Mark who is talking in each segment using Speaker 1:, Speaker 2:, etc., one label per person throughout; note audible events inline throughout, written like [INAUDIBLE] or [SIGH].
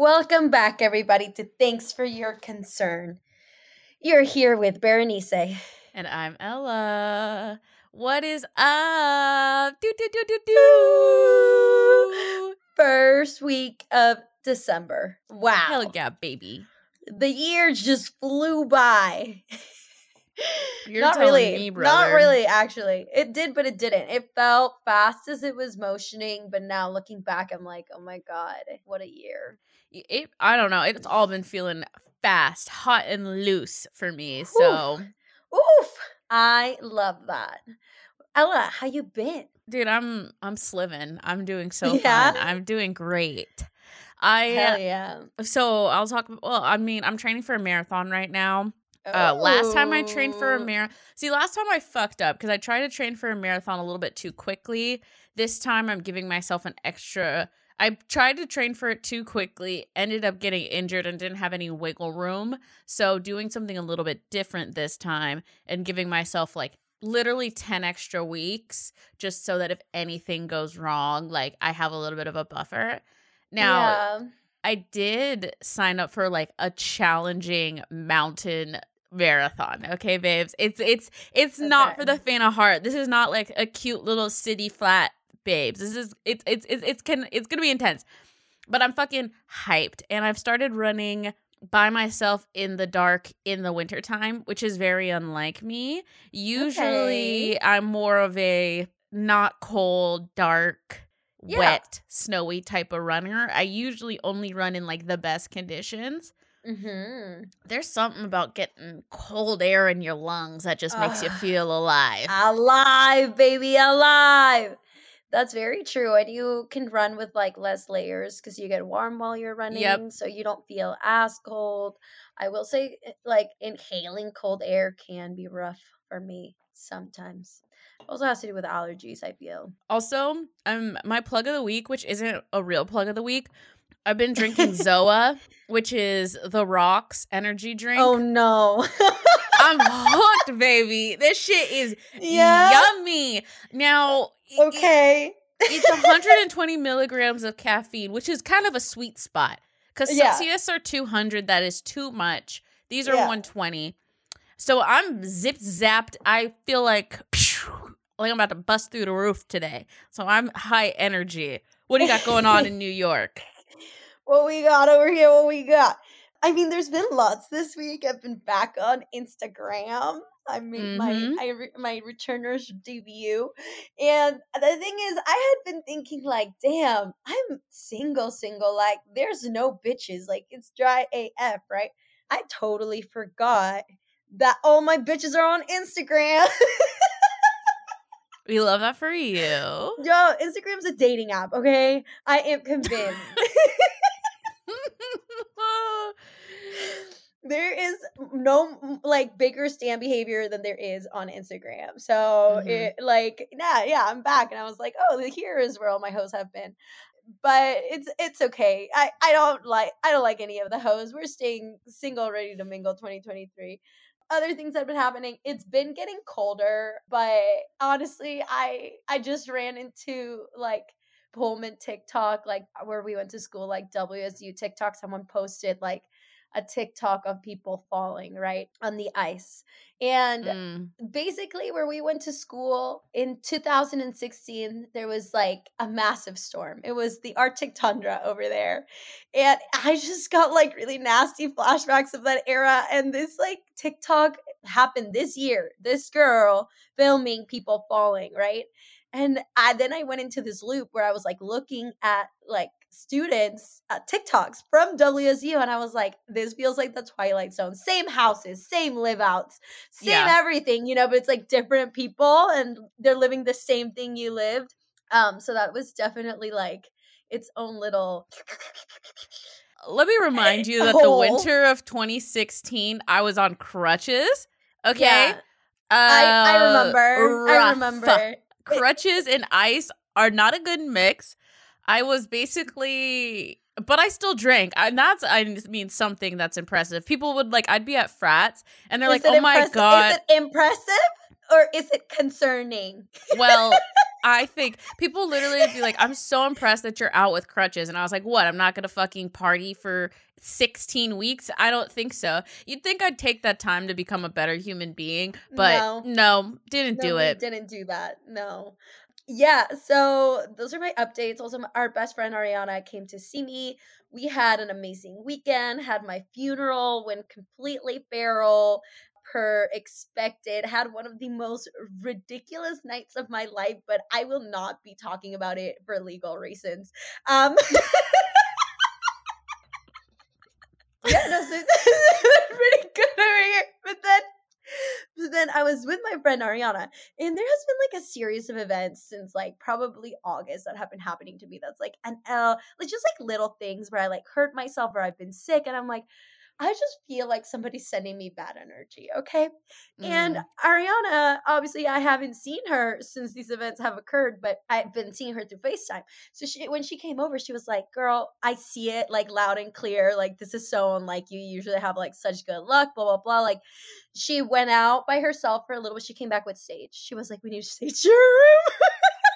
Speaker 1: Welcome back, everybody, to Thanks for Your Concern. You're here with Berenice.
Speaker 2: And I'm Ella. What is up? Do, do, do, do, do. [LAUGHS]
Speaker 1: First week of December. Wow.
Speaker 2: Hell yeah, baby.
Speaker 1: The year just flew by. [LAUGHS]
Speaker 2: You're
Speaker 1: not really.
Speaker 2: me,
Speaker 1: not really, actually. It did, but it didn't. It felt fast as it was motioning, but now looking back, I'm like, oh my God, what a year.
Speaker 2: It, I don't know. It's all been feeling fast, hot, and loose for me. So,
Speaker 1: Oof. I love that. Ella, how you been?
Speaker 2: dude, I'm I'm sliving. I'm doing so [LAUGHS]
Speaker 1: Yeah?
Speaker 2: fun. I'm doing great. I
Speaker 1: Hell yeah.
Speaker 2: so I'll talk. Well, I mean, I'm training for a marathon right now. Uh, last time I trained for a
Speaker 1: Oh.
Speaker 2: marathon. See, last time I fucked up because I tried to train for a marathon a little bit too quickly. This time I'm giving myself an extra. I tried to train for it too quickly, ended up getting injured and didn't have any wiggle room. So, doing something a little bit different this time and giving myself like literally 10 extra weeks just so that if anything goes wrong, like I have a little bit of a buffer. Now,
Speaker 1: Yeah.
Speaker 2: I did sign up for like a challenging mountain marathon. Okay, babes. It's it's it's not for the faint of heart. This is not like a cute little city flat babes. This is it's it's it's it's can it's to be intense. But I'm fucking hyped and I've started running by myself in the dark in the wintertime, which is very unlike me. Usually
Speaker 1: Okay.
Speaker 2: I'm more of a not cold, dark,
Speaker 1: Yeah.
Speaker 2: wet, snowy type of runner. I usually only run in like the best conditions.
Speaker 1: Mm-hmm.
Speaker 2: There's something about getting cold air in your lungs that just makes you feel alive.
Speaker 1: Alive, baby, alive. That's very true. And you can run with like less layers because you get warm while you're running. So you don't feel as cold. I will say, eh, like, inhaling cold air can be rough for me sometimes. Also has to do with allergies, I feel.
Speaker 2: Also, um, my plug of the week, which isn't a real plug of the week, I've been drinking [LAUGHS] Zoa, which is the Rocks energy drink.
Speaker 1: Oh no. [LAUGHS]
Speaker 2: I'm hooked, baby. This shit is
Speaker 1: yeah.
Speaker 2: yummy. Now,
Speaker 1: Okay.
Speaker 2: it's 120 [LAUGHS] milligrams of caffeine, which is kind of a sweet spot. Because
Speaker 1: Yeah.
Speaker 2: Celsius are 200, that is too much. These are
Speaker 1: Yeah.
Speaker 2: 120. So I'm zip zapped. I feel like, like I'm about to bust through the roof today. So I'm high energy. What do you got going on in New York?
Speaker 1: What we got over here, what we got. I mean, there's been lots this week. I've been back on Instagram. I made
Speaker 2: Mhm.
Speaker 1: my I re- my returners debut, and the thing is, I had been thinking like, damn, I'm single, single. Like, there's no bitches. Like, it's dry AF, right? I totally forgot that all my bitches are on Instagram.
Speaker 2: We love that for you.
Speaker 1: Yo, Instagram's a dating app. Okay, I am [LAUGHS] convinced. [LAUGHS] [LAUGHS] there is no like bigger stand behavior than there is on Instagram. So
Speaker 2: Mhm.
Speaker 1: it like yeah, yeah, I'm back and I was like, oh, here is where all my hoes have been. But it's it's okay. I I don't like I don't like any of the hoes. We're staying single, ready to mingle 2023. Other things that have been happening. It's been getting colder, but honestly, I I just ran into like Pullman TikTok, like where we went to school, like WSU TikTok. Someone posted like a TikTok of people falling right on the ice. And
Speaker 2: Mm.
Speaker 1: basically, where we went to school in 2016, there was like a massive storm. It was the Arctic tundra over there. And I just got like really nasty flashbacks of that era. And this like TikTok happened this year. This girl filming people falling, right? And I then I went into this loop where I was like looking at like students uh, TikToks from WSU, and I was like, this feels like the Twilight Zone. Same houses, same live outs, same
Speaker 2: Yeah.
Speaker 1: everything, you know, but it's like different people and they're living the same thing you lived. Um, so that was definitely like its own little
Speaker 2: Let me remind [LAUGHS] you that the winter of 2016, I was on crutches. Okay.
Speaker 1: Yeah. I, I
Speaker 2: Uh,
Speaker 1: remember. I remember.
Speaker 2: Crutches and ice are not a good mix. I was basically, but I still drank. And that's, I mean, something that's impressive. People would like, I'd be at frats and they're
Speaker 1: Is
Speaker 2: like, oh my God.
Speaker 1: Is it impressive? Or is it concerning?
Speaker 2: Well, [LAUGHS] I think people literally be like, I'm so impressed that you're out with crutches. And I was like, what? I'm not going to fucking party for 16 weeks? I don't think so. You'd think I'd take that time to become a better human being, but no, no didn't no, do it.
Speaker 1: Didn't do that. No. Yeah, so those are my updates. Also, our best friend Ariana came to see me. We had an amazing weekend, had my funeral, went completely feral per expected, had one of the most ridiculous nights of my life, but I will not be talking about it for legal reasons. Um [LAUGHS] Yeah, no, so [LAUGHS] pretty good over here. But then but then I was with my friend Ariana, and there has been like a series of events since like probably August that have been happening to me. That's like an L, like just like little things where I like hurt myself or I've been sick, and I'm like, I just feel like somebody's sending me bad energy, okay? Mm. And Ariana, obviously, I haven't seen her since these events have occurred, but I've been seeing her through FaceTime. So she, when she came over, she was like, "Girl, I see it like loud and clear. Like this is so unlike you. You usually have like such good luck. Blah blah blah." Like she went out by herself for a little bit. She came back with Sage. She was like, "We need to stage your room." [LAUGHS]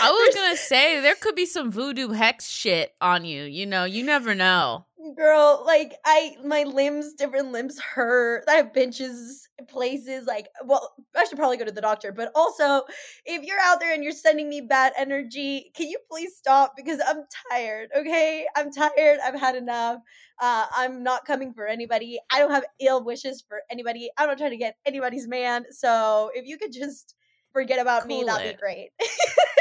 Speaker 2: I was gonna say there could be some voodoo hex shit on you. You know, you never know.
Speaker 1: Girl like i my limbs different limbs hurt. I have pinches places like well i should probably go to the doctor but also if you're out there and you're sending me bad energy can you please stop? Because i'm tired okay? I'm tired. I've had enough. Uh, i'm not coming for anybody. I don't have ill wishes for anybody. I'm not trying to get anybody's man. So if you could just forget about cool me that'd be great [LAUGHS]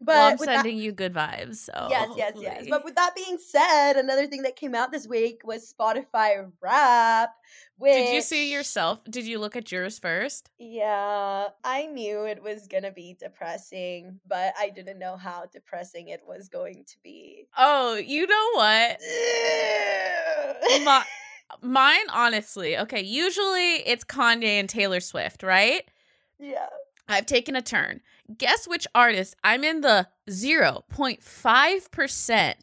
Speaker 2: but well, I'm sending that, you good vibes. So
Speaker 1: yes, yes, hopefully. yes. But with that being said, another thing that came out this week was Spotify Wrap. Which,
Speaker 2: did you see yourself? Did you look at yours first?
Speaker 1: Yeah, I knew it was gonna be depressing, but I didn't know how depressing it was going to be.
Speaker 2: Oh, you know what? My, [LAUGHS] mine, honestly. Okay, usually it's Kanye and Taylor Swift, right?
Speaker 1: Yeah.
Speaker 2: I've taken a turn. Guess which artist I'm in the 0.5%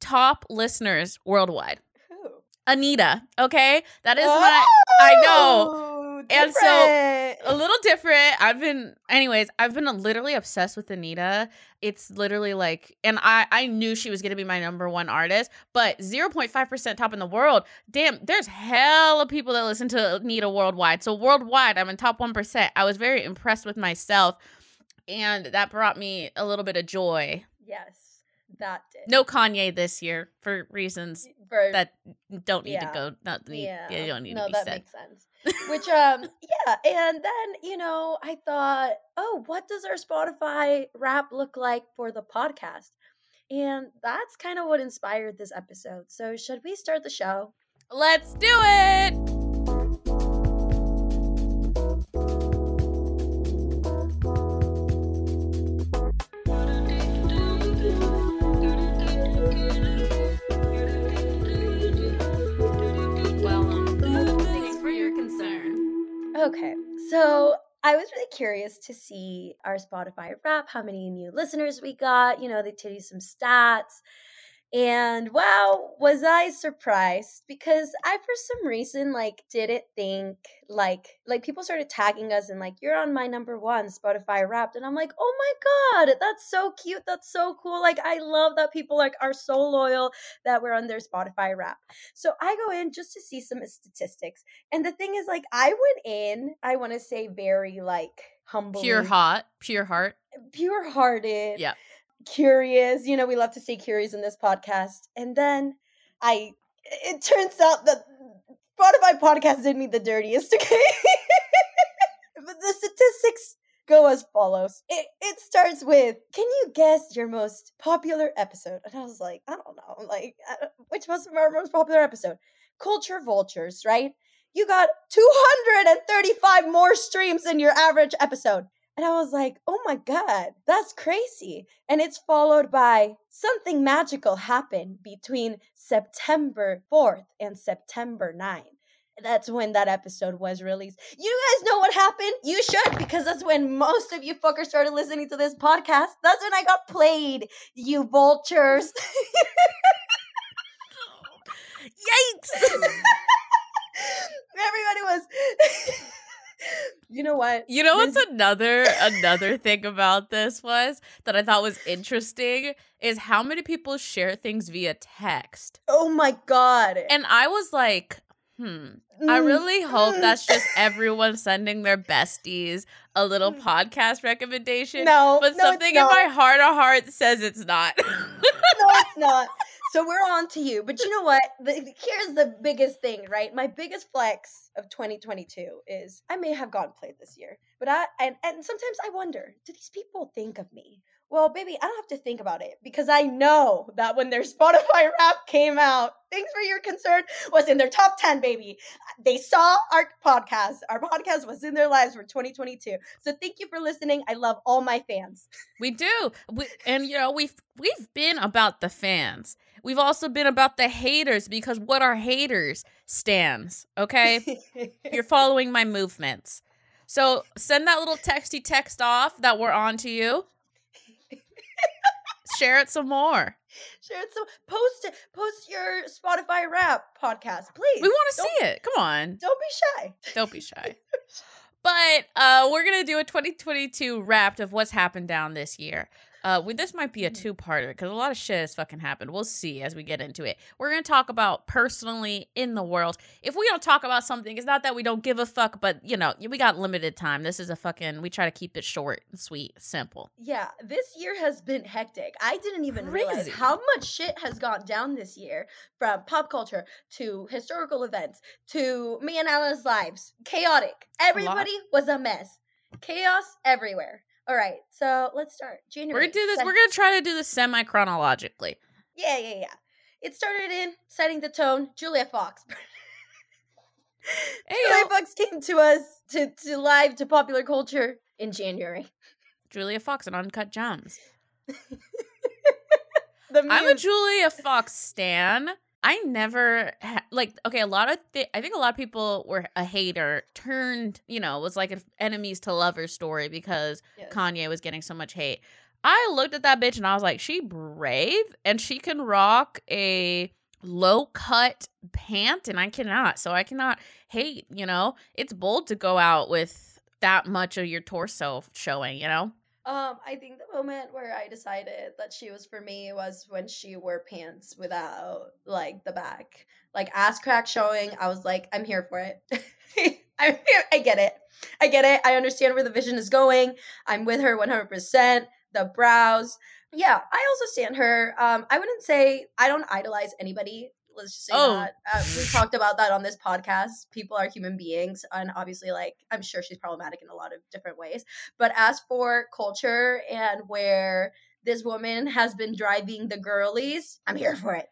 Speaker 2: top listeners worldwide. Who? Anitta. Okay. That is oh, my, I know. Oh! Different. And so a little different. I've been, anyways, I've been uh, literally obsessed with Anitta. It's literally like, and I, I knew she was going to be my number one artist, but 0.5% top in the world. Damn, there's hell of people that listen to Anitta worldwide. So worldwide, I'm in top 1%. I was very impressed with myself and that brought me a little bit of joy.
Speaker 1: Yes, that did.
Speaker 2: No Kanye this year for reasons for, that don't need yeah. to go. Not need, yeah. yeah, don't need
Speaker 1: no,
Speaker 2: to be
Speaker 1: that
Speaker 2: said.
Speaker 1: makes sense. Which um yeah, and then you know I thought, oh, what does our Spotify Wrap look like for the podcast? And that's kind of what inspired this episode. So should we start the show?
Speaker 2: Let's do it.
Speaker 1: I was really curious to see our Spotify Wrap, how many new listeners we got. You know, they tell you some stats. And wow, was I surprised because I for some reason like didn't think like like people started tagging us and like you're on my number one Spotify Wrapped and I'm like, "Oh my god, that's so cute. That's so cool. Like I love that people like are so loyal that we're on their Spotify Wrap." So I go in just to see some statistics. And the thing is like I went in, I want to say very like humble
Speaker 2: pure hot, pure heart.
Speaker 1: Pure hearted.
Speaker 2: Yeah
Speaker 1: curious. You know, we love to stay curious in this podcast. And then I, it turns out that Spotify podcast did me the dirtiest, [LAUGHS] okay? but the statistics go as follows. It, it starts with, can you guess your most popular episode? And I was like, I don't know, like, which was our most popular episode? Culture Vultures, right? You got 235 more streams than your average episode. And I was like, oh my God, that's crazy. And it's followed by something magical happened between September 4th and September 9th. That's when that episode was released. You guys know what happened? You should, because that's when most of you fuckers started listening to this podcast. That's when I got played, you vultures. [LAUGHS]
Speaker 2: Yikes! [LAUGHS]
Speaker 1: everybody was. [LAUGHS] you know what?
Speaker 2: You know what's
Speaker 1: This-
Speaker 2: another [LAUGHS] another thing about this was that I thought was interesting is how many people share things via text.
Speaker 1: Oh my god!
Speaker 2: And I was like, hmm, I
Speaker 1: Mm,
Speaker 2: really hope
Speaker 1: mm.
Speaker 2: that's just everyone sending their besties a little
Speaker 1: Mm.
Speaker 2: podcast recommendation.
Speaker 1: no,
Speaker 2: But
Speaker 1: no,
Speaker 2: something in my heart of hearts says it's not.
Speaker 1: no, it's not. So we're on to you. But you know what? The, here's the biggest thing, right? My biggest flex of 2022 is I may have gone played this year, but I and and sometimes I wonder, do these people think of me? Well, baby, I don't have to think about it because I know that when their [LAUGHS] Spotify Wrap came out, Thanks for Your Concern was in their top 10, baby. They saw our podcast. Our podcast was in their lives for 2022. So thank you for listening. I love all my fans.
Speaker 2: we do. We, and you know, we've we've been about the fans. We've also been about the haters because what are haters stands, okay? [LAUGHS] You're following my movements. So send that little texty text off that we're on to you. [LAUGHS] Share it some more.
Speaker 1: Share it. some. post it. Post your Spotify Wrap podcast, please.
Speaker 2: We want to see it. Come on.
Speaker 1: Don't be shy.
Speaker 2: Don't be shy. [LAUGHS] But uh, we're gonna do a 2022 wrapped of what's happened down this year. Uh, we, this might be a
Speaker 1: Mhm.
Speaker 2: two-parter because a lot of shit has fucking happened. We'll see as we get into it. We're gonna talk about personally in the world. If we don't talk about something, it's not that we don't give a fuck, but you know, we got limited time. This is a fucking. We try to keep it short, and sweet, simple.
Speaker 1: Yeah, this year has been hectic. I didn't even realize how much shit has gone down this year from pop culture to historical events to me and Ella's lives. Chaotic. Everybody was a mess. Chaos everywhere. All right, so let's start. January.
Speaker 2: We're gonna do this. We're gonna try to do this semi chronologically.
Speaker 1: Yeah, yeah, yeah. It started in setting the tone. Julia Fox. [LAUGHS]
Speaker 2: Hey,
Speaker 1: Julia. Fox came to us to, to live to popular culture in January.
Speaker 2: Julia Fox and Uncut Gems. [LAUGHS] I'm a Julia Fox stan. I never ha- like okay. A lot of th- I think a lot of people were a hater turned. You know, was like an enemies to lovers story because
Speaker 1: Yes.
Speaker 2: Kanye was getting so much hate. I looked at that bitch and I was like, she brave and she can rock a low cut pant and I cannot. So I cannot hate. You know, it's bold to go out with that much of your torso showing. You know.
Speaker 1: Um, I think the moment where I decided that she was for me was when she wore pants without like the back, like ass crack showing. I was like, I'm here for it. [LAUGHS] I'm. I get it. I get it. I understand where the vision is going. I'm with her 100%. The brows. Yeah, I also stand her. Um, I wouldn't say I don't idolize anybody. Let's just say
Speaker 2: Oh.
Speaker 1: that. Uh, we talked about that on this podcast. People are human beings, and obviously, like I'm sure she's problematic in a lot of different ways. But as for culture and where this woman has been driving the girlies, I'm here for it.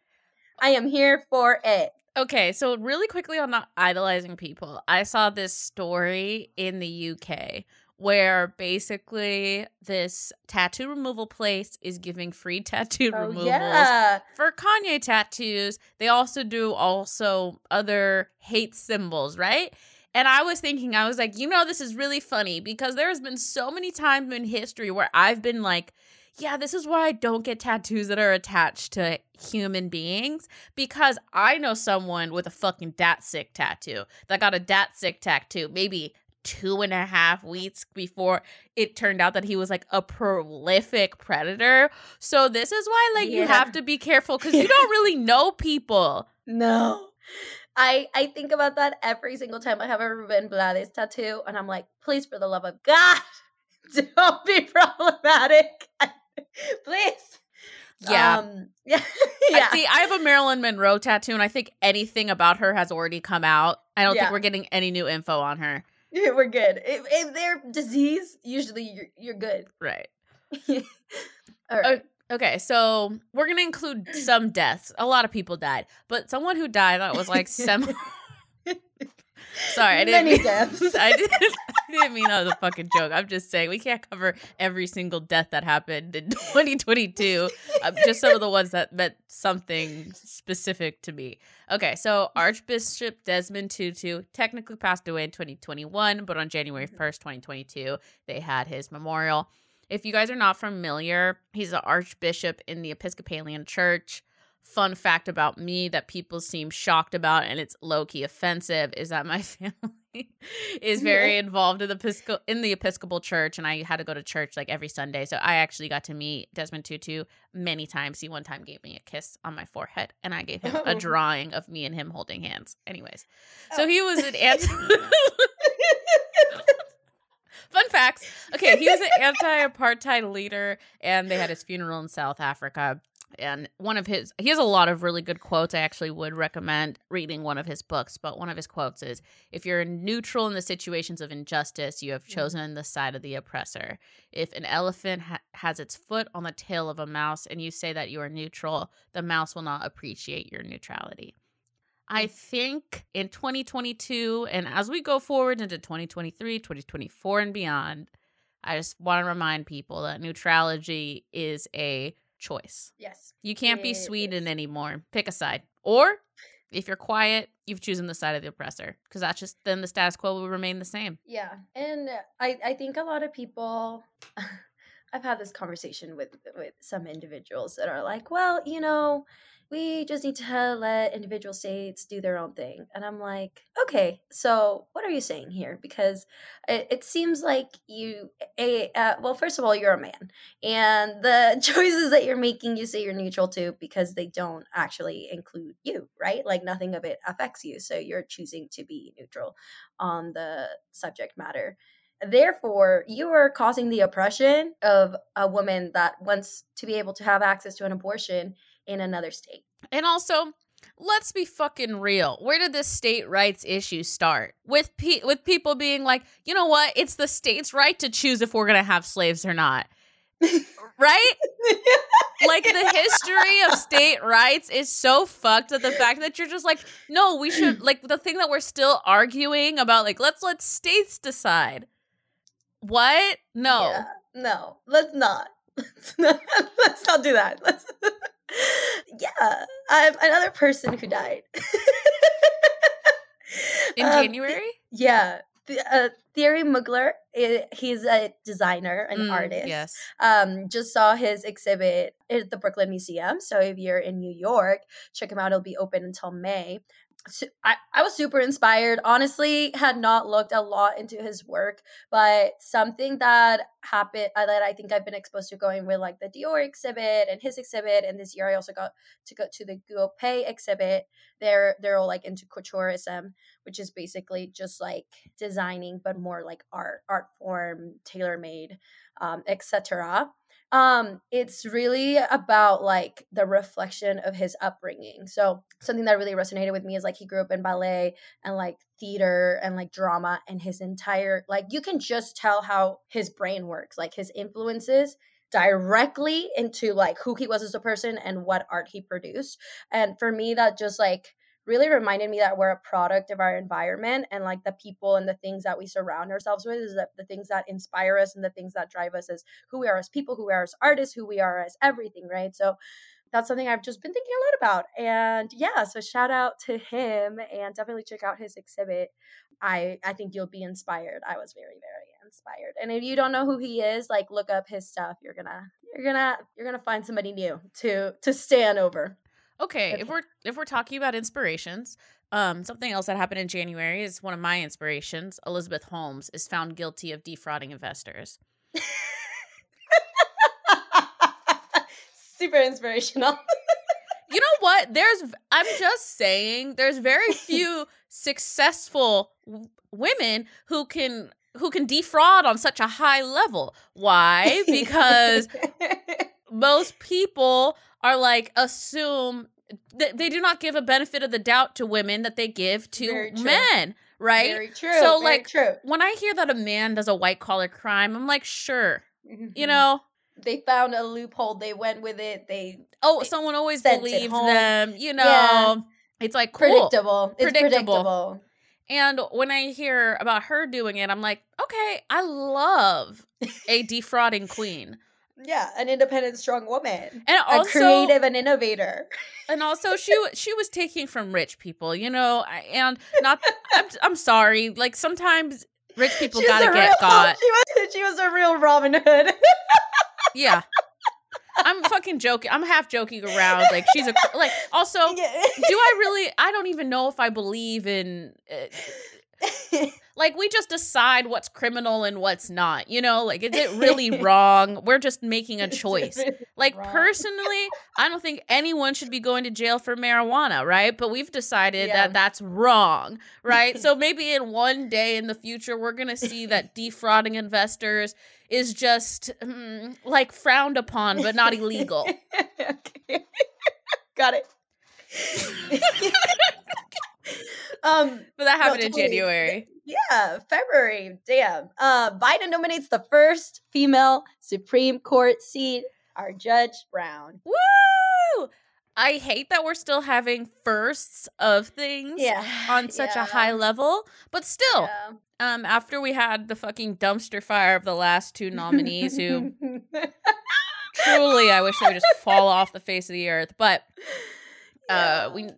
Speaker 1: I am here for it.
Speaker 2: Okay, so really quickly on not idolizing people, I saw this story in the UK where basically this tattoo removal place is giving free [LAUGHS] tattoo
Speaker 1: Oh
Speaker 2: removals
Speaker 1: yeah,
Speaker 2: for Kanye tattoos. They also do also other hate symbols, right? And I was thinking, I was like, you know, this is really funny because there's been so many times in history where I've been like, yeah, this is why I don't get tattoos that are attached to human beings because I know someone with a fucking Datsik tattoo that got a Datsik tattoo maybe two and a half weeks before it turned out that he was like a prolific predator. So this is why like you have to be careful because you [LAUGHS] don't really know people.
Speaker 1: no. I I think about that every single time I have a Ruben Blades tattoo, and I'm like, please, for the love of God, [LAUGHS] don't be problematic, [LAUGHS] please.
Speaker 2: Yeah.
Speaker 1: um, yeah,
Speaker 2: I see. I have a Marilyn Monroe tattoo, and I think anything about her has already come out. I don't
Speaker 1: Yeah.
Speaker 2: think we're getting any new info on her.
Speaker 1: Yeah, [LAUGHS] We're good. If, if they're disease, usually you're you're good.
Speaker 2: Right. [LAUGHS]
Speaker 1: All right.
Speaker 2: Okay, so we're gonna include some deaths. A lot of people died, but someone who died that was like [LAUGHS] sem. Sorry, I didn't
Speaker 1: Many
Speaker 2: mean,
Speaker 1: deaths. [LAUGHS]
Speaker 2: I didn't, I didn't mean that was a fucking joke. I'm just saying we can't cover every single death that happened in [LAUGHS] 2022. uh, just some of the ones that meant something specific to me. Okay, so Archbishop Desmond Tutu technically passed away in 2021, but on January 1st, 2022, they had his memorial. If you guys are not familiar, he's an archbishop in the Episcopalian Church. Fun fact about me that people seem shocked about and it's low key offensive is that my [LAUGHS] family is very involved in the Episcopal in the Episcopal Church and I had to go to church like every Sunday. So I actually got to meet Desmond Tutu many times. He one time gave me a kiss on my forehead and I gave him a oh. drawing of me and him holding hands. Anyways. So
Speaker 1: Oh.
Speaker 2: he was an anti [LAUGHS] [LAUGHS] Fun facts. Okay, he was an anti-apartheid leader, and they had his funeral in South Africa. And one of his, he has a lot of really good quotes. I actually would recommend reading one of his books. But one of his quotes is If you're neutral in the situations of injustice, you have mm-hmm. chosen the side of the oppressor. If an elephant ha- has its foot on the tail of a mouse and you say that you are neutral, the mouse will not appreciate your neutrality. I mm. think in 2022 and as we go forward into 2023, 2024 and beyond, I just want to remind people that neutrality is a choice.
Speaker 1: yes.
Speaker 2: You can't be Sweden
Speaker 1: is.
Speaker 2: anymore. Pick a side. Or if you're quiet, you've chosen the side of the oppressor because that's just then the status quo will remain the same.
Speaker 1: Yeah. And I, I think a lot of people [LAUGHS] I've had this conversation with with some individuals that are like, well, you know, we just need to let individual states do their own thing. And I'm like, okay, so what are you saying here? Because it, it seems like you, a, uh, well, first of all, you're a man. And the [LAUGHS] choices that you're making, you say you're neutral to because they don't actually include you, right? Like nothing of it affects you. So you're choosing to be neutral on the subject matter. Therefore, you are causing the oppression of a woman that wants to be able to have access to an abortion in another state.
Speaker 2: And also, let's be fucking real. Where did this state rights issue start? With pe- with people being like, "You know what? It's the state's right to choose if we're going to have slaves or not." [LAUGHS] right? Like the [LAUGHS] history of state rights is so fucked that the fact that you're just like, "No, we should [CLEARS THROAT] like the thing that we're still arguing about like let's let states decide." What? No.
Speaker 1: Yeah, no, let's not. Let's [LAUGHS] not, let's not do that. Let's, yeah, I'm another person who died. [LAUGHS]
Speaker 2: In
Speaker 1: Um,
Speaker 2: January?
Speaker 1: Yeah. Uh, Thierry Mugler, i- he's a designer, an
Speaker 2: Mm,
Speaker 1: artist.
Speaker 2: Yes.
Speaker 1: um, just saw his exhibit at the Brooklyn Museum. So if you're in New York, check him out. It'll be open until May. I, I was super inspired. Honestly, had not looked a lot into his work, but something that happened uh, that I think I've been exposed to going with like the Dior exhibit and his exhibit, and this year I also got to go to the Guo Pei exhibit. They're they're all like into couteurism, which is basically just like designing, but more like art, art form, tailor made, um, etc um it's really about like the reflection of his upbringing. So something that really resonated with me is like he grew up in ballet and like theater and like drama and his entire like you can just tell how his brain works. Like his influences directly into like who he was as a person and what art he produced. And for me that just like really reminded me that we're a product of our environment and like the people and the things that we surround ourselves with is that the things that inspire us and the things that drive us as who we are as people, who we are as artists, who we are as everything, right? So that's something I've just been thinking a lot about. And yeah, so shout out to him and definitely check out his exhibit. I I think you'll be inspired. I was very very inspired. And if you don't know who he is, like look up his stuff. You're going to you're going to you're going to find somebody new to to stand over.
Speaker 2: Okay, if we're if we're talking about inspirations, um, something else that happened in January is one of my inspirations. Elizabeth Holmes is found guilty of defrauding investors. [LAUGHS]
Speaker 1: Super inspirational.
Speaker 2: You know what? There's I'm [LAUGHS] just saying there's very few successful w- women who can who can defraud on such a high level. Why? [LAUGHS] Because most people are like assume that they do not give a benefit of the doubt to women that they give to men, right?
Speaker 1: Very true.
Speaker 2: So,
Speaker 1: very
Speaker 2: like,
Speaker 1: true.
Speaker 2: when I hear that a man does a white collar crime, I'm like, sure, you
Speaker 1: Mhm.
Speaker 2: know.
Speaker 1: they found a loophole. They went with it. They
Speaker 2: Oh,
Speaker 1: They
Speaker 2: someone always believed them, you know.
Speaker 1: Yeah.
Speaker 2: It's like cool.
Speaker 1: predictable. It's
Speaker 2: Predictable.
Speaker 1: predictable.
Speaker 2: And when I hear about her doing it, I'm like, okay, I love a defrauding queen.
Speaker 1: Yeah, an independent, strong woman.
Speaker 2: And
Speaker 1: a creative and innovator. [LAUGHS]
Speaker 2: and also she she was taking from rich people, you know, and not I'm I'm sorry, like sometimes rich [LAUGHS] people
Speaker 1: She was
Speaker 2: got to
Speaker 1: a
Speaker 2: get
Speaker 1: real, [LAUGHS]
Speaker 2: got.
Speaker 1: She was, she was a real Robin Hood.
Speaker 2: Yeah. I'm fucking joking. I'm half joking around. Like she's a like. Also, do I really? I don't even know if I believe in. Uh, [LAUGHS] like we just decide what's criminal and what's not you know? Like is it really [LAUGHS] wrong? We're just making a choice. like wrong. personally i don't think anyone should be going to jail for marijuana right? But we've decided yeah. that that's wrong right? [LAUGHS] So maybe in one day in the future we're going to see that defrauding investors is just mm, like frowned upon but not illegal. Okay.
Speaker 1: got it [LAUGHS]
Speaker 2: um but that happened no, in january
Speaker 1: yeah, February. Damn. Uh, Biden nominates the first female Supreme Court seat, our Judge Brown.
Speaker 2: Woo! I hate that we're still having firsts of things yeah, on such yeah. a high level, but still, yeah. um, after we had the fucking dumpster fire of the last two nominees, who [LAUGHS] truly I wish they would just fall off the face of the earth, but [LAUGHS] uh, we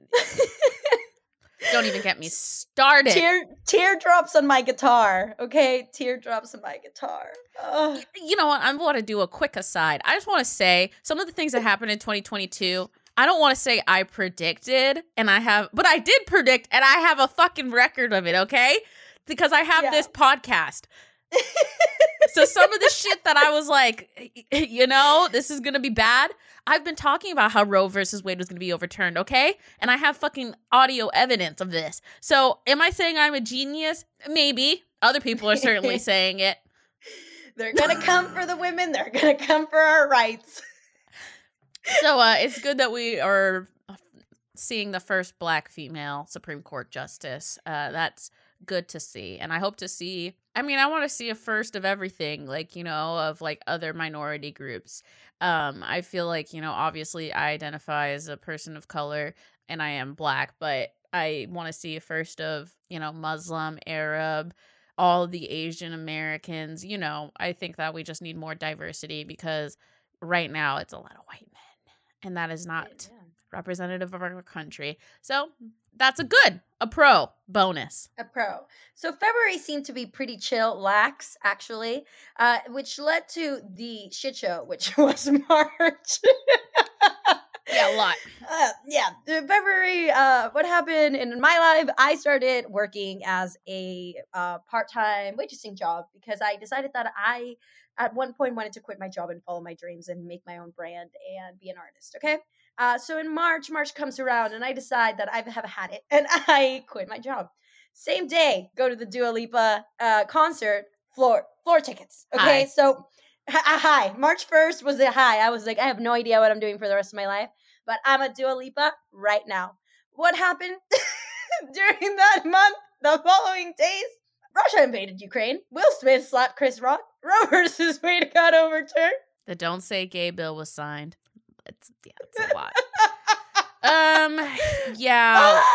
Speaker 2: don't even get me started.
Speaker 1: Tear teardrops on my guitar. Okay, teardrops on my guitar. Ugh.
Speaker 2: You know what? I want to do a quick aside. I just want to say some of the things that happened in 2022. I don't want to say I predicted, and I have, but I did predict, and I have a fucking record of it. Okay, because I have yeah. this podcast. So some of the shit that I was like, you know, this is gonna be bad. I've been talking about how Roe versus Wade was gonna be overturned, okay? And I have fucking audio evidence of this. So am I saying I'm a genius? Maybe. Other people are certainly [LAUGHS] saying it.
Speaker 1: They're gonna come for the women, they're gonna come for our rights.
Speaker 2: so uh it's good that we are seeing the first black female Supreme Court justice. Uh that's good to see. And I hope to see I mean, I want to see a first of everything, like, you know, of like other minority groups. Um, I feel like, you know, obviously I identify as a person of color and I am black, but I want to see a first of, you know, Muslim, Arab, all the Asian Americans. You know, I think that we just need more diversity because right now it's a lot of white men, and that is not yeah. Representative of our country. So that's a good, a pro bonus.
Speaker 1: A pro. So February seemed to be pretty chill, lax, actually, uh, which led to the shit show, which [LAUGHS] was March.
Speaker 2: yeah, a lot. [LAUGHS]
Speaker 1: Uh, yeah, February. Uh, what happened in my life? I started working as a uh, part-time waitressing job because I decided that I, at one point, wanted to quit my job and follow my dreams and make my own brand and be an artist. Okay. Uh, so in March, March comes around and I decide that I have had it and [LAUGHS] I quit my job. Same day, go to the Dua Lipa uh, concert, floor floor tickets. Okay, hi. so hi. March 1st was a high. I was like, I have no idea what I'm doing for the rest of my life, but I'm a Dua Lipa right now. What happened [LAUGHS] during that month? The following days, Russia invaded Ukraine. Will Smith slapped Chris Rock. [LAUGHS] Roe versus Wade got overturned.
Speaker 2: The Don't Say Gay bill was signed. It's yeah, it's a lot. um, [LAUGHS] yeah. [SIGHS]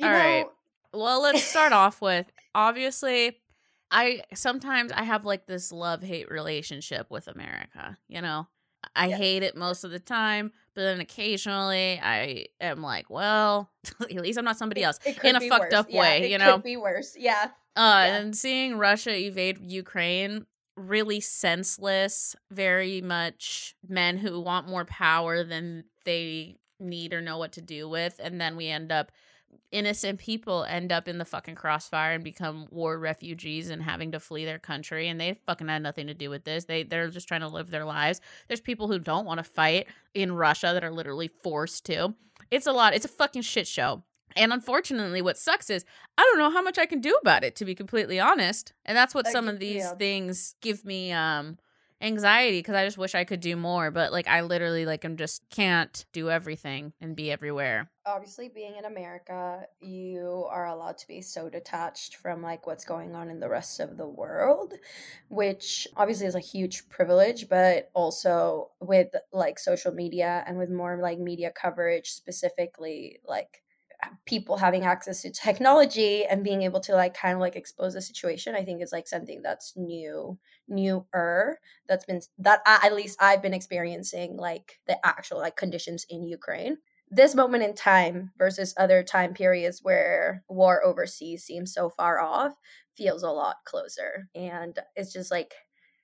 Speaker 2: All know, right. Well, let's start [LAUGHS] off with obviously I sometimes I have like this love hate relationship with America, you know. I hate it most of the time, but then occasionally I am like, well, [LAUGHS] at least I'm not somebody else in a fucked
Speaker 1: worse.
Speaker 2: up
Speaker 1: yeah,
Speaker 2: way,
Speaker 1: you
Speaker 2: know.
Speaker 1: Could be worse. Yeah.
Speaker 2: Uh,
Speaker 1: yeah.
Speaker 2: and seeing Russia evade Ukraine really senseless, very much men who want more power than they need or know what to do with. And then we end up, innocent people end up in the fucking crossfire and become war refugees and having to flee their country. And they fucking had nothing to do with this. They, they're just trying to live their lives. There's people who don't want to fight in Russia that are literally forced to. It's a lot. It's a fucking shit show. And unfortunately, what sucks is I don't know how much I can do about it, to be completely honest. And that's what some of these things give me um anxiety because I just wish I could do more. But like I literally like I'm just can't do everything and be everywhere.
Speaker 1: Obviously, being in America, you are allowed to be so detached from like what's going on in the rest of the world, which obviously is a huge privilege, but also with like social media and with more like media coverage specifically like people having access to technology and being able to like kind of like expose the situation i think is like something that's new newer that's been that I, at least i've been experiencing like the actual like conditions in ukraine. This moment in time versus other time periods where war overseas seems so far off feels a lot closer. And it's just like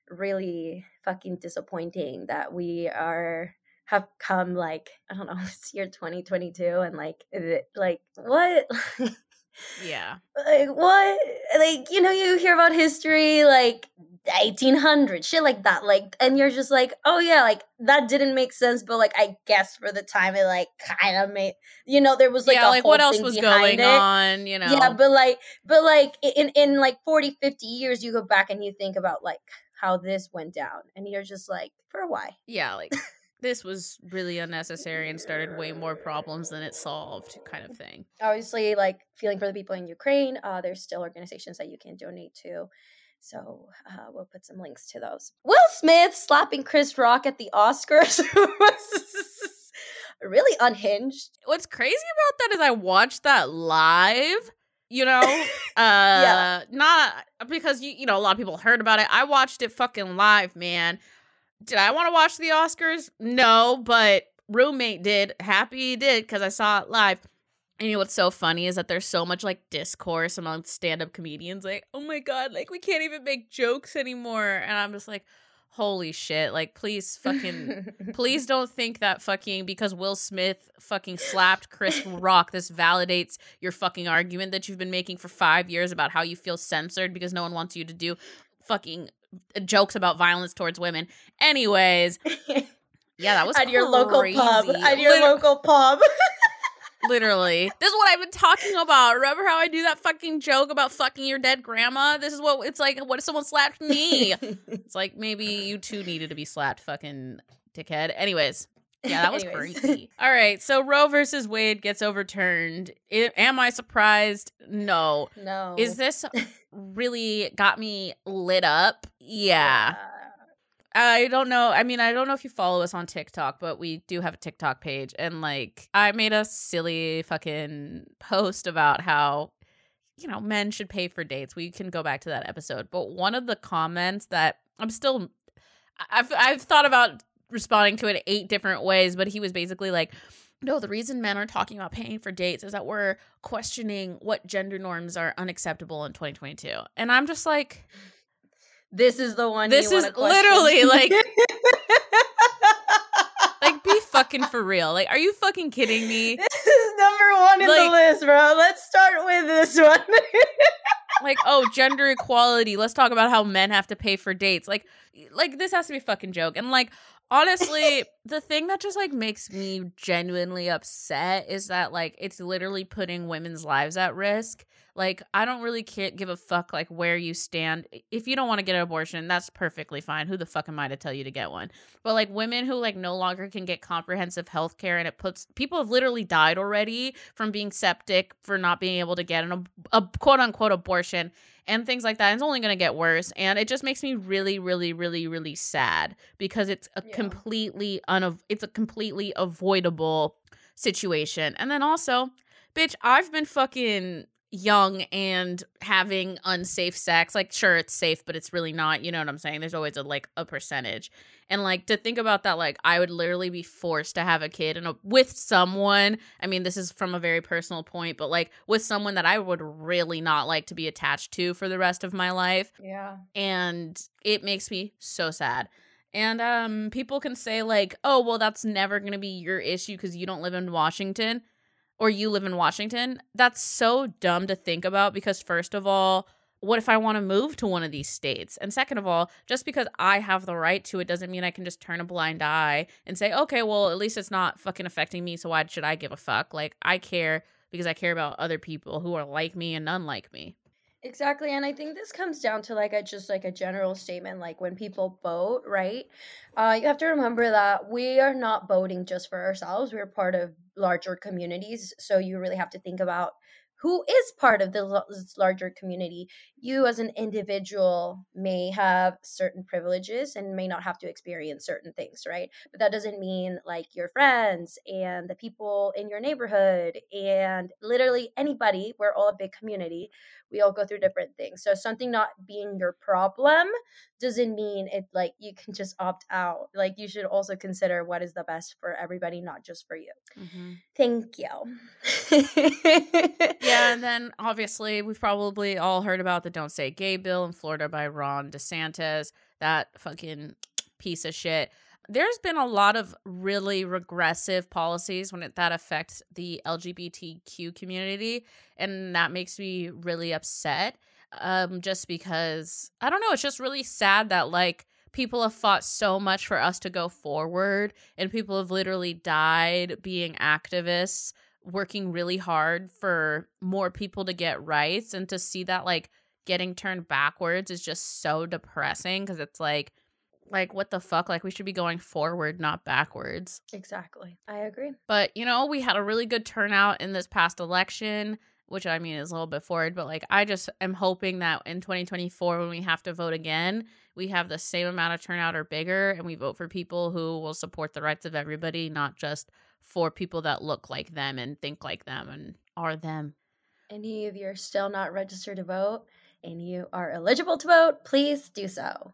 Speaker 1: really fucking disappointing that we are have come like I don't know, [LAUGHS] it's year 2022 and like like what
Speaker 2: Yeah. [LAUGHS]
Speaker 1: like what like you know you hear about history like 1800 shit like that like and you're just like oh yeah like that didn't make sense but like i guess for the time it like kind of made you know there was like
Speaker 2: yeah, like what else was going
Speaker 1: it.
Speaker 2: on, you know?
Speaker 1: yeah but like but like in in like 40 50 years you go back and you think about like how this went down and you're just like for a why
Speaker 2: yeah, like this was really unnecessary and started way more problems than it solved, kind of thing.
Speaker 1: obviously like feeling for the people in ukraine uh there's still organizations that you can donate to so uh, we'll put some links to those will smith slapping chris rock at the oscars [LAUGHS] was really unhinged
Speaker 2: What's crazy about that is I watched that live. You know, [LAUGHS] uh, not because you you know a lot of people heard about it. I watched it fucking live, man. Did I want to watch the Oscars? No, but roommate did. Happy he did because I saw it live. And you know what's so funny is that there's so much like discourse among stand-up comedians, like, oh my god, like we can't even make jokes anymore. And I'm just like, holy shit, like please fucking [LAUGHS] please don't think that fucking because Will Smith fucking slapped Chris Rock, this validates your fucking argument that you've been making for five years about how you feel censored because no one wants you to do fucking jokes about violence towards women. Anyways, yeah, that was [LAUGHS]
Speaker 1: at your local pub at your local pub [LAUGHS]
Speaker 2: Literally. This is what I've been talking about. Remember how I do that fucking joke about fucking your dead grandma? This is what it's like. What if someone slapped me? [LAUGHS] It's like maybe you too needed to be slapped, fucking dickhead. Anyways, yeah, that was crazy. All right, so Roe versus Wade gets overturned. Am I surprised? No.
Speaker 1: no
Speaker 2: Is this [LAUGHS] really got me lit up? Yeah. I don't know. I mean, I don't know if you follow us on TikTok, but we do have a TikTok page. And like, I made a silly fucking post about how, you know, men should pay for dates. We can go back to that episode. But one of the comments that I'm still, I've, I've thought about responding to it eight different ways, but he was basically like, no, the reason men are talking about paying for dates is that we're questioning what gender norms are unacceptable in 2022. And I'm just like,
Speaker 1: this is the one
Speaker 2: This is literally, like- [LAUGHS] like be fucking for real. Like, are you fucking kidding me? [LAUGHS]
Speaker 1: this is number one in
Speaker 2: Like-
Speaker 1: the list bro let's start with this one [LAUGHS]
Speaker 2: Like, oh, gender equality. Let's talk about how men have to pay for dates. Like, like this has to be a fucking joke. And like, honestly, the thing that just like makes me genuinely upset is that like it's literally putting women's lives at risk. Like, I don't really care, give a fuck like where you stand. If you don't want to get an abortion, that's perfectly fine. Who the fuck am I to tell you to get one? But like women who like no longer can get comprehensive health care and it puts people have literally died already from being septic for not being able to get an a quote unquote abortion and things like that. And It's only going to get worse and it just makes me really really really really sad because it's a
Speaker 1: Yeah.
Speaker 2: completely unav- it's a completely avoidable situation. And then also, bitch, I've been fucking young and having unsafe sex. Like sure it's safe but it's really not you know what i'm saying? There's always a like a percentage. And like to think about that like i would literally be forced to have a kid and a, with someone i mean this is from a very personal point but like with someone that i would really not like to be attached to for the rest of my life.
Speaker 1: Yeah.
Speaker 2: And it makes me so sad and um people can say like oh well that's never going to be your issue cuz you don't live in Washington or you live in Washington that's so dumb to think about because first of all what if I want to move to one of these states? And second of all, just because I have the right to it doesn't mean I can just turn a blind eye and say, okay, well, at least it's not fucking affecting me. So why should I give a fuck? Like, I care because I care about other people who are like me and unlike me.
Speaker 1: Exactly. And I think this comes down to like a just like a general statement like when people vote, right? Uh you have to remember that we are not voting just for ourselves. We're part of larger communities. So you really have to think about who is part of the larger community. You as an individual may have certain privileges and may not have to experience certain things, right? But that doesn't mean like your friends and the people in your neighborhood and literally anybody, we're all a big community we all go through different things. So something not being your problem doesn't mean it like you can just opt out. Like you should also consider what is the best for everybody, not just for you. Mm-hmm. Thank you.
Speaker 2: Yeah, [LAUGHS] and then obviously we've probably all heard about the Don't Say Gay bill in Florida by Ron DeSantis that fucking piece of shit. There's been a lot of really regressive policies when it, that affects the LGBTQ community, and that makes me really upset. Um, just because I don't know, it's just really sad that like people have fought so much for us to go forward, and people have literally died being activists, working really hard for more people to get rights, and to see that like getting turned backwards is just so depressing because it's like like what the fuck like we should be going forward not backwards
Speaker 1: Exactly. I agree.
Speaker 2: but you know we had a really good turnout in this past election which i mean is a little bit forward but like i just am hoping that in 2024 when we have to vote again we have the same amount of turnout or bigger and we vote for people who will support the rights of everybody not just for people that look like them and think like them and are them
Speaker 1: Any of you are still not registered to vote and you are eligible to vote, please do so.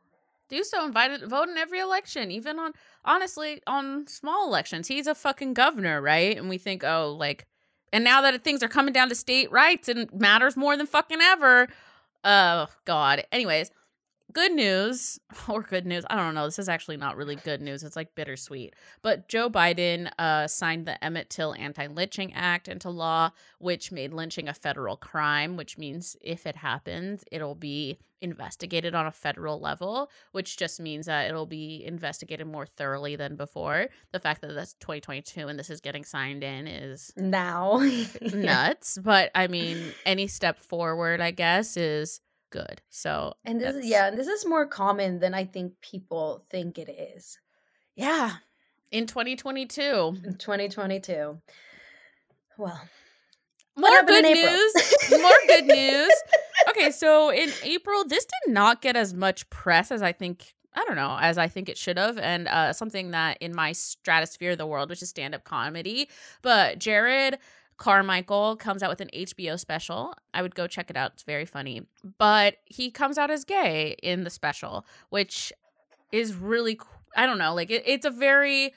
Speaker 2: do so invite it vote in every election even on honestly on small elections. He's a fucking governor right? And we think oh like and now that things are coming down to state rights and matters more than fucking ever. Oh god. Anyways good news [LAUGHS] or good news i don't know this is actually not really good news it's like bittersweet but joe biden uh, signed the emmett till anti-lynching act into law which made lynching a federal crime which means if it happens it'll be investigated on a federal level which just means that it'll be investigated more thoroughly than before the fact that that's 2022 and this is getting signed in is
Speaker 1: Now. [LAUGHS]
Speaker 2: nuts but i mean any step forward i guess is good so
Speaker 1: And this is yeah, and this is more common than I think people think it is.
Speaker 2: Yeah in 2022
Speaker 1: in 2022. Well,
Speaker 2: more good news more good news. Okay so in april this did not get as much press as i think i don't know as i think it should have and uh, something that in my stratosphere of the world which is stand-up comedy but jerrod carmichael comes out with an hbo special. I would go check it out. It's very funny. But he comes out as gay in the special which is really I don't know like it, it's a very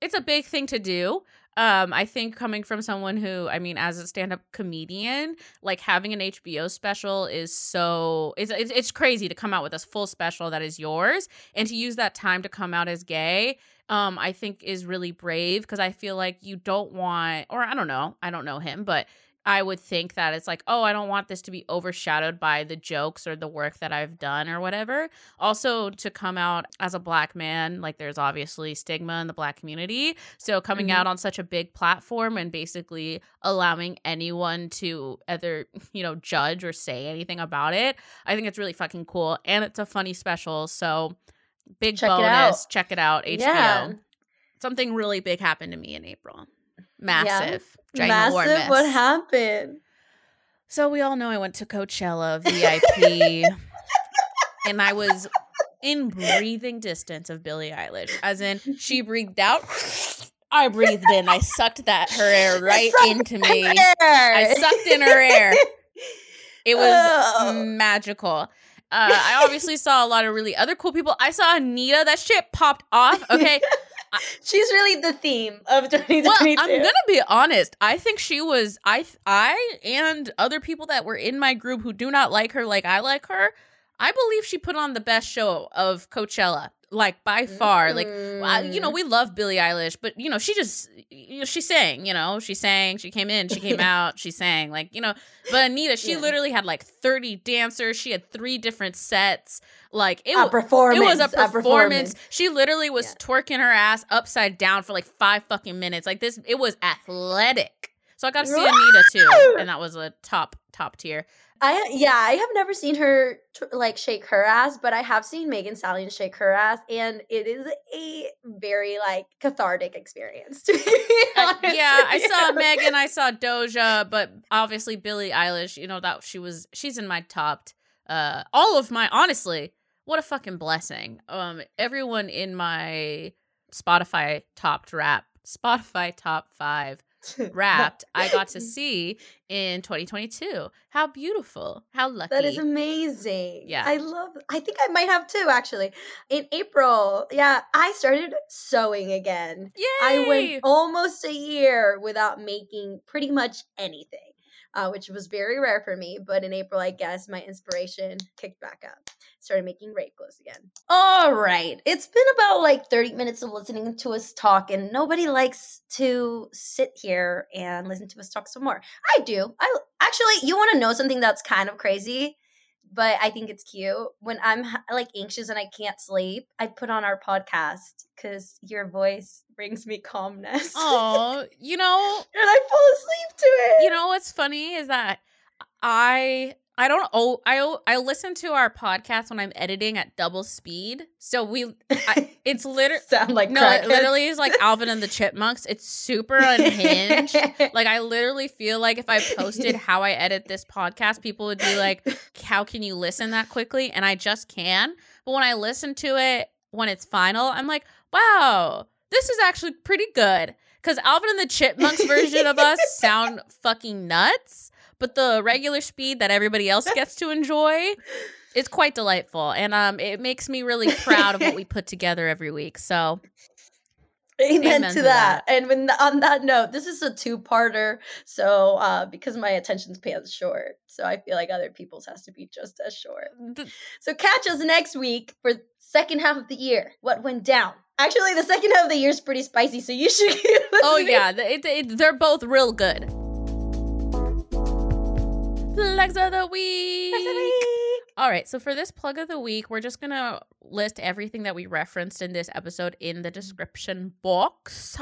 Speaker 2: it's a big thing to do. Um i think coming from someone who i mean as a stand-up comedian like having an hbo special is so it's, it's it's crazy to come out with a full special that is yours and to use that time to come out as gay um i think is really brave because i feel like you don't want or i don't know i don't know him but I would think that it's like, oh, I don't want this to be overshadowed by the jokes or the work that I've done or whatever. Also, to come out as a black man, like there's obviously stigma in the black community. So, coming
Speaker 1: Mhm.
Speaker 2: out on such a big platform and basically allowing anyone to either, [LAUGHS] you know, judge or say anything about it, I think it's really fucking cool. And it's a funny special. So, big
Speaker 1: Check
Speaker 2: bonus.
Speaker 1: out.
Speaker 2: Check it out. HBO.
Speaker 1: Yeah.
Speaker 2: Something really big happened to me in April. Massive. ginormous.
Speaker 1: massive. What happened?
Speaker 2: So we all know I went to Coachella [LAUGHS] VIP and I was in breathing distance of Billie Eilish. As in she [LAUGHS] breathed out, I breathed in. I sucked that her air [LAUGHS] right into me. I sucked in her air. It was
Speaker 1: Oh.
Speaker 2: magical. Uh, I obviously [LAUGHS] saw a lot of really other cool people. I saw Anitta. That shit popped off. Okay. [LAUGHS]
Speaker 1: She's really the theme of 2022.
Speaker 2: Well, I'm gonna be honest. I think she was. I, I, and other people that were in my group who do not like her, like I like her. I believe she put on the best show of Coachella, like by far. Like, you know,
Speaker 1: Mm.
Speaker 2: we love Billie Eilish, but you know, she just, you know, she sang. You know, she sang. She came in. She came [LAUGHS] out. She sang. Like, you know, but Anitta, she
Speaker 1: Yeah.
Speaker 2: literally had like 30 dancers. She had three different sets. Like, it
Speaker 1: a
Speaker 2: was.
Speaker 1: performance.
Speaker 2: It was a performance.
Speaker 1: performance.
Speaker 2: She literally was
Speaker 1: Yeah.
Speaker 2: twerking her ass upside down for like five fucking minutes. Like this, it was athletic. So I got to see Anitta too, [LAUGHS] and that was a top top tier.
Speaker 1: I yeah, I have never seen her t- like shake her ass, but I have seen Megan Stallion shake her ass, and it is a very like cathartic experience. [LAUGHS] To be
Speaker 2: yeah, I saw. Megan, I saw Doja, but obviously Billie Eilish. You know that she was she's in my top. Uh, all of my honestly, what a fucking blessing. Um, everyone in my Spotify topped rap, Spotify top five [LAUGHS] wrapped I got to [LAUGHS] see in 2022. How beautiful. How lucky.
Speaker 1: That is amazing.
Speaker 2: Yeah.
Speaker 1: I love I think I might have too actually. In April, yeah, I started sewing again.
Speaker 2: Yay!
Speaker 1: I went almost a year without making pretty much anything, uh, which was very rare for me. But in April, I guess my inspiration kicked back up. Started making raid clothes again. All right. It's been about like 30 minutes of listening to us talk, and nobody likes to sit here and listen to us talk some more. I do. I actually, you want to know something that's kind of crazy? but I think it's cute. When I'm like anxious and I can't sleep, I put on our podcast because your voice brings me calmness.
Speaker 2: Oh, you know, [LAUGHS]
Speaker 1: and I fall asleep to it.
Speaker 2: You know what's funny is that I I don't oh I I listen to our podcast when I'm editing at double speed. So we I, [LAUGHS] it's literally
Speaker 1: sound like
Speaker 2: no, it literally is like Alvin and the Chipmunks. It's super unhinged. [LAUGHS] like I literally feel like if I posted [LAUGHS] how I edit this podcast, people would be like, "How can you listen that quickly?" And I just can. But when I listen to it when it's final, I'm like, "Wow, this is actually pretty good." Because Alvin and the Chipmunks version of us sound fucking nuts but the regular speed that everybody else gets to enjoy is quite delightful. And um, it makes me really proud of what we put together every week. So
Speaker 1: Amen, Amen to, to that. that. And when on that note, this is a two-parter. So uh, because my attention span's short, so I feel like other people's has to be just as short. so catch us next week for second half of the year. What went down? Actually, the second half of the year is pretty spicy, so you should. [LAUGHS]
Speaker 2: oh yeah, it, it, they're both real good. Plugs of the week. Plugs of the week. All right, so for this plug of the week, we're just gonna list everything that we referenced in this episode in the description box.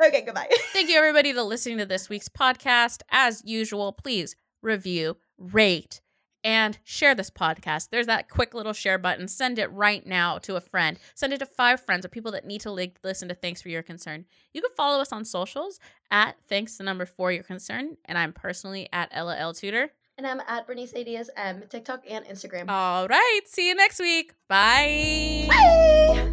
Speaker 1: Okay, goodbye. [LAUGHS]
Speaker 2: Thank you, everybody, to listening to this week's podcast. As usual, please review, rate, and share this podcast. There's that quick little share button. Send it right now to a friend. Send it to five friends or people that need to listen to Thanks for Your Concern. You can follow us on socials at Thanks the number for your concern, and I'm personally at Ella L Tutor.
Speaker 1: And I'm at Bernice Adias M, TikTok and Instagram.
Speaker 2: All right. See you next week. Bye.
Speaker 1: Bye.